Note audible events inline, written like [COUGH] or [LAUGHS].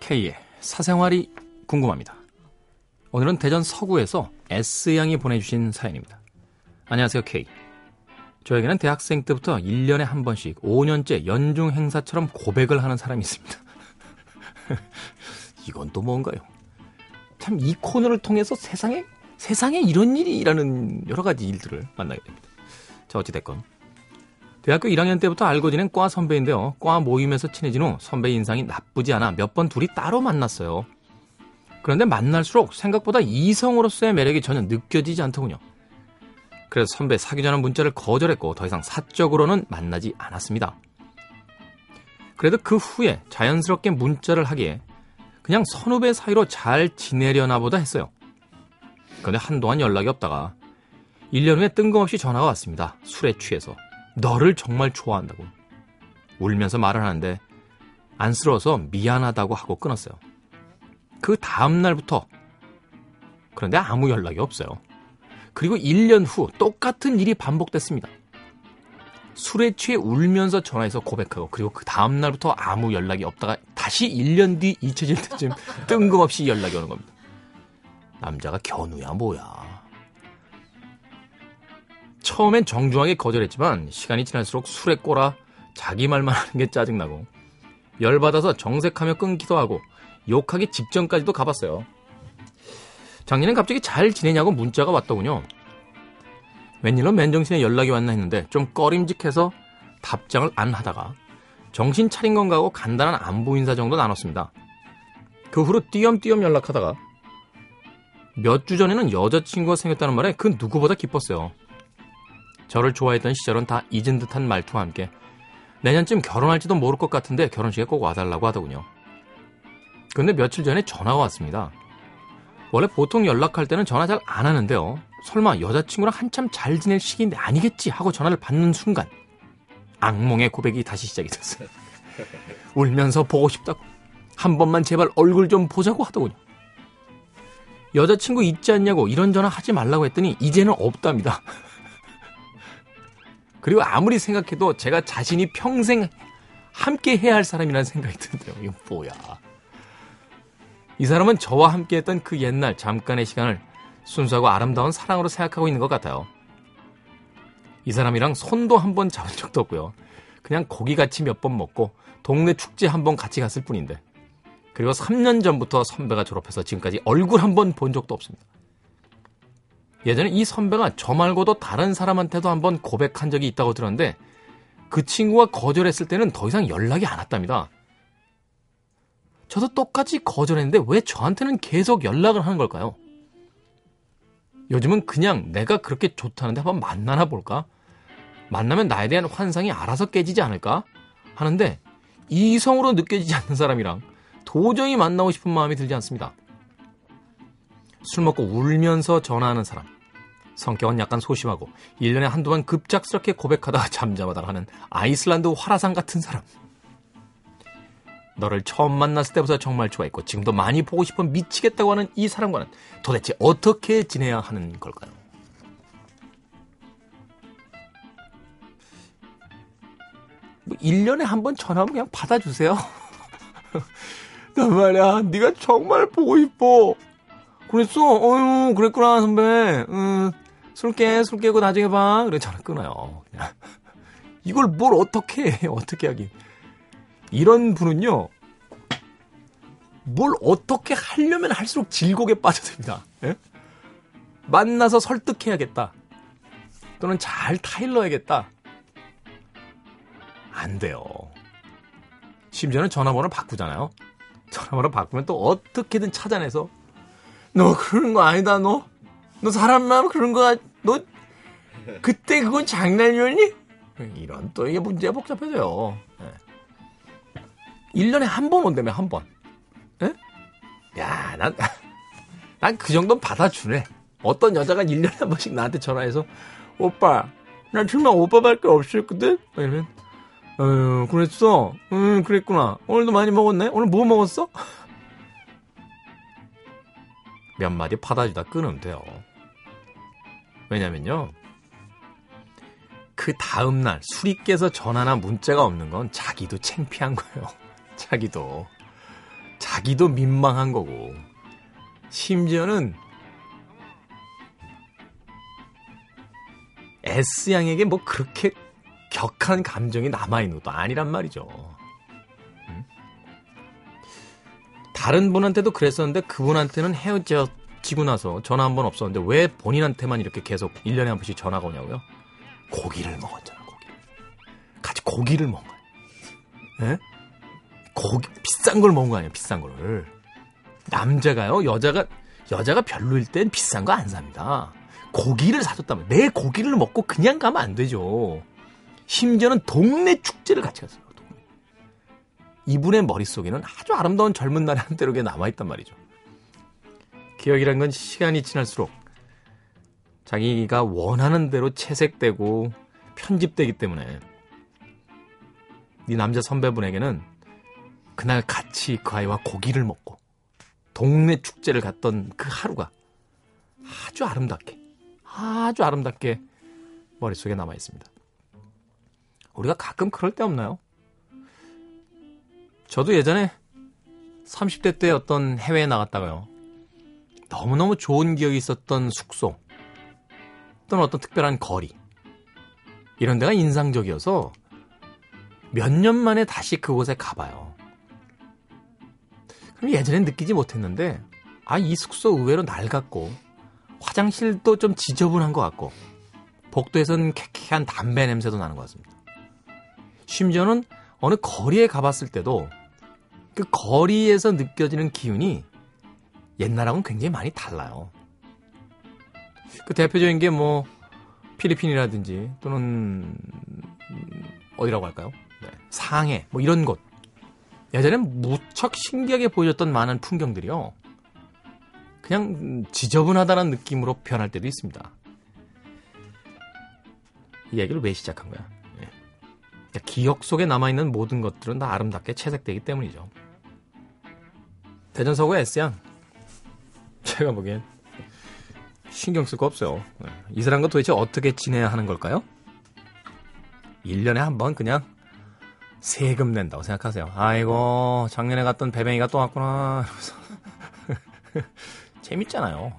K의 사생활이 궁금합니다. 오늘은 대전 서구에서 S양이 보내주신 사연입니다. 안녕하세요, K. 저에게는 대학생 때부터 1년에 한 번씩 5년째 연중 행사처럼 고백을 하는 사람이 있습니다. [LAUGHS] 이건 또 뭔가요? 참 이 코너를 통해서 세상에 세상에 이런 일이라는 여러 가지 일들을 만나게 됩니다. 자 어찌됐건 대학교 1학년 때부터 알고 지낸 과 선배인데요. 과 모임에서 친해진 후 선배 인상이 나쁘지 않아 몇 번 둘이 따로 만났어요. 그런데 만날수록 생각보다 이성으로서의 매력이 전혀 느껴지지 않더군요. 그래서 선배 사귀자는 문자를 거절했고 더 이상 사적으로는 만나지 않았습니다. 그래도 그 후에 자연스럽게 문자를 하기에 그냥 선후배 사이로 잘 지내려나 보다 했어요. 그런데 한동안 연락이 없다가 1년 후에 뜬금없이 전화가 왔습니다. 술에 취해서. 너를 정말 좋아한다고. 울면서 말을 하는데 안쓰러워서 미안하다고 하고 끊었어요. 그 다음날부터 그런데 아무 연락이 없어요. 그리고 1년 후 똑같은 일이 반복됐습니다. 술에 취해 울면서 전화해서 고백하고 그리고 그 다음 날부터 아무 연락이 없다가 다시 1년 뒤 잊혀질 때쯤 [LAUGHS] 뜬금없이 연락이 오는 겁니다. 남자가 견우야 뭐야. 처음엔 정중하게 거절했지만 시간이 지날수록 술에 꼬라 자기 말만 하는 게 짜증나고 열받아서 정색하며 끊기도 하고 욕하기 직전까지도 가봤어요. 작년엔 갑자기 잘 지내냐고 문자가 왔더군요. 웬일로 맨정신에 연락이 왔나 했는데 좀 꺼림직해서 답장을 안 하다가 정신 차린 건가 하고 간단한 안부 인사 정도 나눴습니다. 그 후로 띄엄띄엄 연락하다가 몇 주 전에는 여자친구가 생겼다는 말에 그 누구보다 기뻤어요. 저를 좋아했던 시절은 다 잊은 듯한 말투와 함께 내년쯤 결혼할지도 모를 것 같은데 결혼식에 꼭 와달라고 하더군요. 근데 며칠 전에 전화가 왔습니다. 원래 보통 연락할 때는 전화 잘 안 하는데요. 설마 여자친구랑 한참 잘 지낼 시기인데 아니겠지 하고 전화를 받는 순간 악몽의 고백이 다시 시작이 됐어요. [LAUGHS] 울면서 보고 싶다고 한 번만 제발 얼굴 좀 보자고 하더군요. 여자친구 있지 않냐고 이런 전화 하지 말라고 했더니 이제는 없답니다. [LAUGHS] 그리고 아무리 생각해도 제가 자신이 평생 함께 해야 할 사람이라는 생각이 드는데요. 이거 뭐야. 이 사람은 저와 함께 했던 그 옛날 잠깐의 시간을 순수하고 아름다운 사랑으로 생각하고 있는 것 같아요. 이 사람이랑 손도 한 번 잡은 적도 없고요. 그냥 고기 같이 몇 번 먹고 동네 축제 한 번 같이 갔을 뿐인데. 그리고 3년 전부터 선배가 졸업해서 지금까지 얼굴 한 번 본 적도 없습니다. 예전에 이 선배가 저 말고도 다른 사람한테도 한 번 고백한 적이 있다고 들었는데 그 친구가 거절했을 때는 더 이상 연락이 안 왔답니다. 저도 똑같이 거절했는데 왜 저한테는 계속 연락을 하는 걸까요? 요즘은 그냥 내가 그렇게 좋다는데 한번 만나나 볼까? 만나면 나에 대한 환상이 알아서 깨지지 않을까? 하는데 이성으로 느껴지지 않는 사람이랑 도저히 만나고 싶은 마음이 들지 않습니다. 술 먹고 울면서 전화하는 사람. 성격은 약간 소심하고 1년에 한두 번 급작스럽게 고백하다가 [LAUGHS] 잠잠하다 하는 아이슬란드 화라산 같은 사람. 너를 처음 만났을 때부터 정말 좋아했고 지금도 많이 보고 싶어 미치겠다고 하는 이 사람과는 도대체 어떻게 지내야 하는 걸까요? 뭐 1년에 한 번 전화하면 그냥 받아주세요. [LAUGHS] 나 말이야, 네가 정말 보고 싶어. 그랬어? 어유 그랬구나, 선배. 응, 술 깨, 술 깨고 나중에 봐. 그래, 전화 끊어요. 그냥. [LAUGHS] 이걸 뭘 어떻게 해, 어떻게 하기. 이런 분은요, 뭘 어떻게 하려면 할수록 질곡에 빠져듭니다. 예? 만나서 설득해야겠다. 또는 잘 타일러야겠다. 안 돼요. 심지어는 전화번호 바꾸잖아요. 전화번호 바꾸면 또 어떻게든 찾아내서 너 그런 거 아니다 너. 너 사람 마음 그런 거, 너 그때 그건 장난이었니? 이런 또 이게 문제가 복잡해져요. 네. 1년에 한 번 온다며, 한 번. 에? 야, 난, [LAUGHS] 난 그 정도는 받아주네. 어떤 여자가 1년에 한 번씩 나한테 전화해서, 오빠, 나 정말 오빠밖에 없었거든? 이러면, 어, 그랬어? 응, 그랬구나. 오늘도 많이 먹었네? 오늘 뭐 먹었어? [LAUGHS] 몇 마디 받아주다 끊으면 돼요. 왜냐면요. 그 다음날 술이 깨서 전화나 문자가 없는 건 자기도 창피한 거예요. 자기도. 자기도 민망한 거고. 심지어는 S양에게 뭐 그렇게 격한 감정이 남아있는 것도 아니란 말이죠. 음? 다른 분한테도 그랬었는데 그분한테는 헤어지고 나서 전화 한 번 없었는데 왜 본인한테만 이렇게 계속 1년에 한 번씩 전화가 오냐고요? 고기를 먹었잖아, 고기를. 같이 고기를 먹은 거예요. 예? 고기, 비싼 걸 먹은 거 아니에요, 비싼 거를. 남자가요, 여자가, 여자가 별로일 땐 비싼 거 안 삽니다. 고기를 사줬다면, 내 고기를 먹고 그냥 가면 안 되죠. 심지어는 동네 축제를 같이 갔어요. 동네. 이분의 머릿속에는 아주 아름다운 젊은 날의 한때로 남아있단 말이죠. 기억이란 건 시간이 지날수록 자기가 원하는 대로 채색되고 편집되기 때문에 네 남자 선배분에게는 그날 같이 그 아이와 고기를 먹고 동네 축제를 갔던 그 하루가 아주 아름답게 아주 아름답게 머릿속에 남아 있습니다. 우리가 가끔 그럴 때 없나요? 저도 예전에 30대 때 어떤 해외에 나갔다가요. 너무너무 좋은 기억이 있었던 숙소 또는 어떤 특별한 거리 이런 데가 인상적이어서 몇 년 만에 다시 그곳에 가봐요. 그럼 예전엔 느끼지 못했는데 아 이 숙소 의외로 낡았고 화장실도 좀 지저분한 것 같고 복도에선 쾌쾌한 담배 냄새도 나는 것 같습니다. 심지어는 어느 거리에 가봤을 때도 그 거리에서 느껴지는 기운이 옛날하고는 굉장히 많이 달라요. 그 대표적인 게 뭐 필리핀이라든지 또는 어디라고 할까요? 네. 상해 뭐 이런 곳. 예전엔 무척 신기하게 보여줬던 많은 풍경들이요. 그냥 지저분하다는 느낌으로 변할 때도 있습니다. 이 얘기를 왜 시작한 거야? 예. 그러니까 기억 속에 남아있는 모든 것들은 다 아름답게 채색되기 때문이죠. 대전 서구 S양. 제가 보기엔 신경 쓸 거 없어요. 네. 이 사람과 도대체 어떻게 지내야 하는 걸까요? 1년에 한 번 그냥 세금 낸다고 생각하세요. 아이고, 작년에 갔던 배뱅이가 또 왔구나. [LAUGHS] 재밌잖아요.